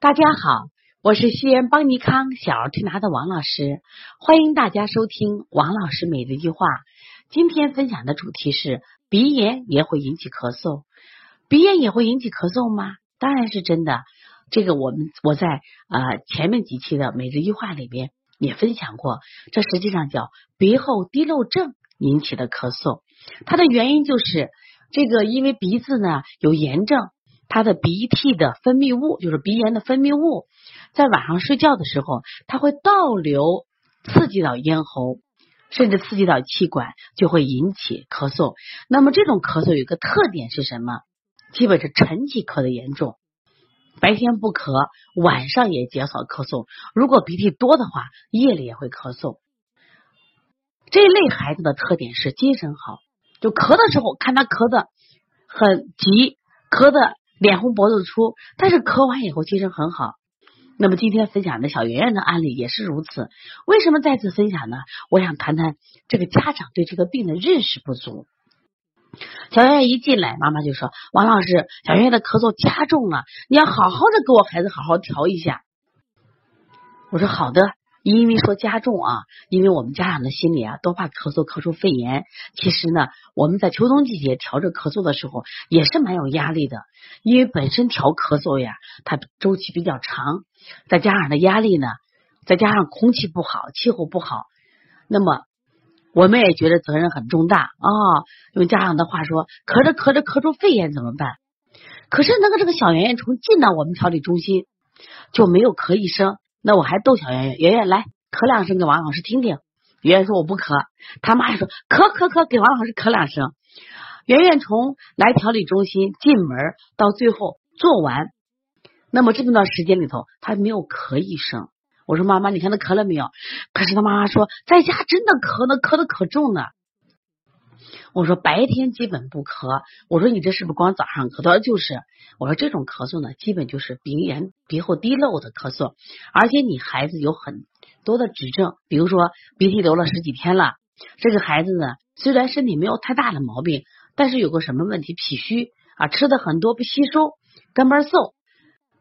大家好，我是西安邦尼康小儿推拿的王老师，欢迎大家收听王老师每日一句话。今天分享的主题是鼻炎也会引起咳嗽，鼻炎也会引起咳嗽吗？当然是真的。这个我们我在呃前面几期的每日一句话里边也分享过，这实际上叫鼻后滴漏症引起的咳嗽，它的原因就是这个因为鼻子呢有炎症。他的鼻涕的分泌物，就是鼻炎的分泌物，在晚上睡觉的时候，它会倒流，刺激到咽喉，甚至刺激到气管，就会引起咳嗽。那么这种咳嗽有一个特点是什么？基本是晨起咳的严重，白天不咳，晚上也减少咳嗽。如果鼻涕多的话，夜里也会咳嗽。这类孩子的特点是精神好，就咳的时候看他咳的很急，咳的。脸红脖子粗，但是咳完以后精神很好。那么今天分享的小圆圆的案例也是如此。为什么再次分享呢？我想谈谈这个家长对这个病的认识不足。小圆圆一进来，妈妈就说：“王老师，小圆圆的咳嗽加重了，你要好好的给我孩子好好调一下。”我说：“好的。”因为说加重啊，因为我们家长的心里啊都怕咳嗽咳出肺炎。其实呢，我们在秋冬季节调着咳嗽的时候也是蛮有压力的，因为本身调咳嗽呀，它周期比较长，再加上的压力呢，再加上空气不好，气候不好，那么我们也觉得责任很重大啊。用家长的话说，咳着咳着咳出肺炎怎么办？可是那个这个小圆圆从进到我们调理中心就没有咳一声。那我还逗小圆圆，圆圆来咳两声给王老师听听。圆圆说我不咳，他妈也说咳咳咳，给王老师咳两声。圆圆从来调理中心进门到最后做完，那么这么段时间里头，他没有咳一声。我说妈妈，你看他咳了没有？可是他妈妈说在家真的咳，那咳的可重了。我说白天基本不咳，我说你这是不是光早上咳？他说就是。我说这种咳嗽呢，基本就是鼻炎、鼻后滴漏的咳嗽，而且你孩子有很多的指症，比如说鼻涕流了十几天了，这个孩子呢虽然身体没有太大的毛病，但是有个什么问题？脾虚啊，吃的很多不吸收，干巴瘦。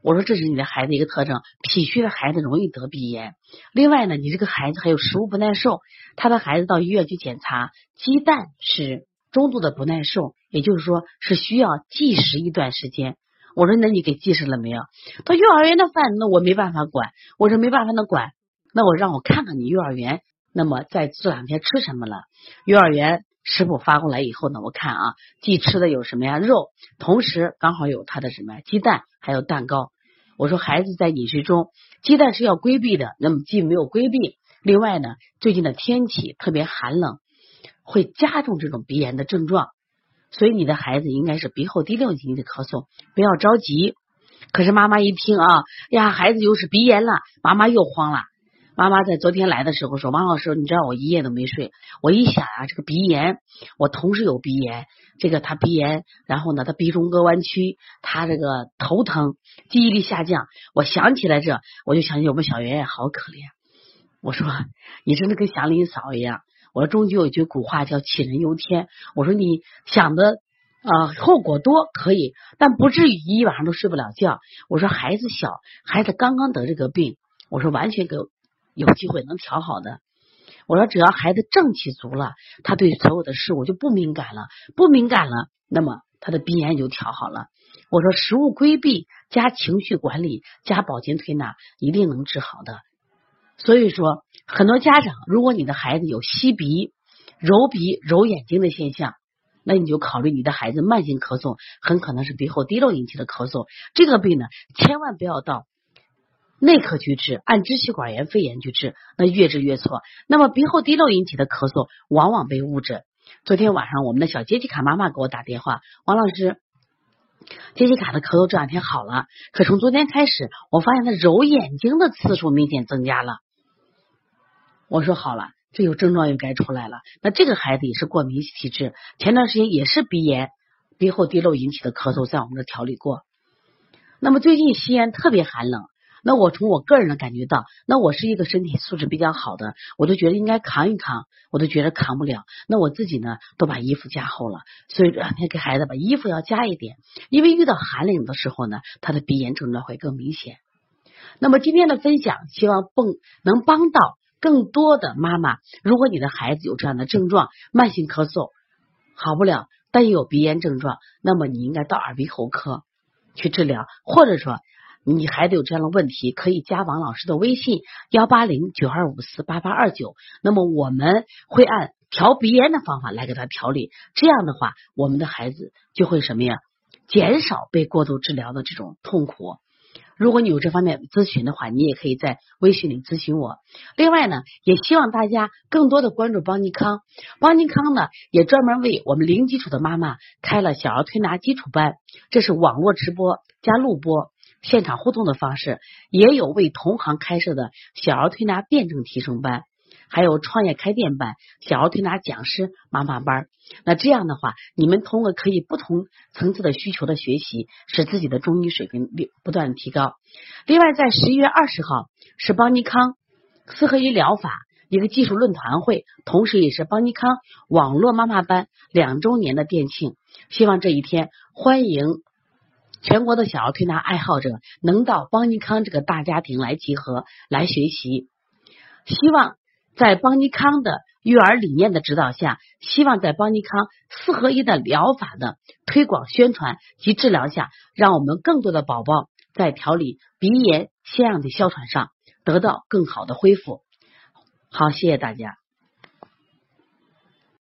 我说这是你的孩子一个特征，脾虚的孩子容易得鼻炎。另外呢，你这个孩子还有食物不耐受，他的孩子到医院去检查，鸡蛋是中度的不耐受，也就是说是需要忌食一段时间。我说那你给忌食了没有？他幼儿园的饭那我没办法管。我说没办法能管，那我让我看看你幼儿园，那么在这两天吃什么了？幼儿园食谱发过来以后呢，我看啊，既吃的有什么呀？肉，同时刚好有他的什么呀鸡蛋。还有蛋糕，我说孩子在饮食中鸡蛋是要规避的，那么既没有规避，另外呢，最近的天气特别寒冷，会加重这种鼻炎的症状，所以你的孩子应该是鼻后滴漏引起的咳嗽，不要着急。可是妈妈一听啊，呀，孩子又是鼻炎了，妈妈又慌了。妈妈在昨天来的时候说：“王老师，你知道我一夜都没睡。我一想啊，这个鼻炎，我同事有鼻炎，这个他鼻炎，然后呢，他鼻中隔弯曲，他这个头疼，记忆力下降。我想起来这，我就想起我们小圆圆好可怜。我说你真的跟祥林嫂一样。我说终究有句古话叫杞人忧天。我说你想的啊，后果多可以，但不至于一晚上都睡不了觉。我说孩子小，孩子刚刚得这个病，我说完全给。”有机会能调好的，我说只要孩子正气足了，他对所有的事物就不敏感了，不敏感了，那么他的鼻炎就调好了。我说食物规避加情绪管理加保健推拿一定能治好的。所以说，很多家长，如果你的孩子有吸鼻、揉鼻、揉眼睛的现象，那你就考虑你的孩子慢性咳嗽很可能是鼻后滴漏引起的咳嗽。这个病呢，千万不要到。内科去治，按支气管炎、肺炎去治，那越治越错。那么鼻后滴漏引起的咳嗽，往往被误诊。昨天晚上，我们的小杰西卡妈妈给我打电话，王老师，杰西卡的咳嗽这两天好了，可从昨天开始，我发现他揉眼睛的次数明显增加了。我说好了，这有症状又该出来了。那这个孩子也是过敏体质，前段时间也是鼻炎、鼻后滴漏引起的咳嗽，在我们这调理过。那么最近西安特别寒冷。那我从我个人的感觉到，那我是一个身体素质比较好的，我都觉得应该扛一扛，我都觉得扛不了。那我自己呢，都把衣服加厚了，所以这两天给孩子把衣服要加一点，因为遇到寒冷的时候呢，他的鼻炎症状会更明显。那么今天的分享，希望帮能帮到更多的妈妈。如果你的孩子有这样的症状，慢性咳嗽好不了，但又有鼻炎症状，那么你应该到耳鼻喉科去治疗，或者说你孩子有这样的问题，可以加王老师的微信幺八零九二五四八八二九。那么我们会按调鼻炎的方法来给他调理，这样的话，我们的孩子就会什么呀？减少被过度治疗的这种痛苦。如果你有这方面咨询的话，你也可以在微信里咨询我。另外呢，也希望大家更多的关注邦尼康。邦尼康呢，也专门为我们零基础的妈妈开了小儿推拿基础班，这是网络直播加录播、现场互动的方式，也有为同行开设的小儿推拿辩证提升班。还有创业开店班、小儿推拿讲师妈妈班，那这样的话，你们通过可以不同层次的需求的学习，使自己的中医水平不断提高。另外，在十一月二十号是邦尼康四合一疗法一个技术论坛会，同时也是邦尼康网络妈妈班两周年的店庆。希望这一天，欢迎全国的小儿推拿爱好者能到邦尼康这个大家庭来集合来学习。希望。在邦尼康的育儿理念的指导下，希望在邦尼康四合一的疗法的推广宣传及治疗下，让我们更多的宝宝在调理鼻炎、腺样体哮喘上得到更好的恢复。好，谢谢大家。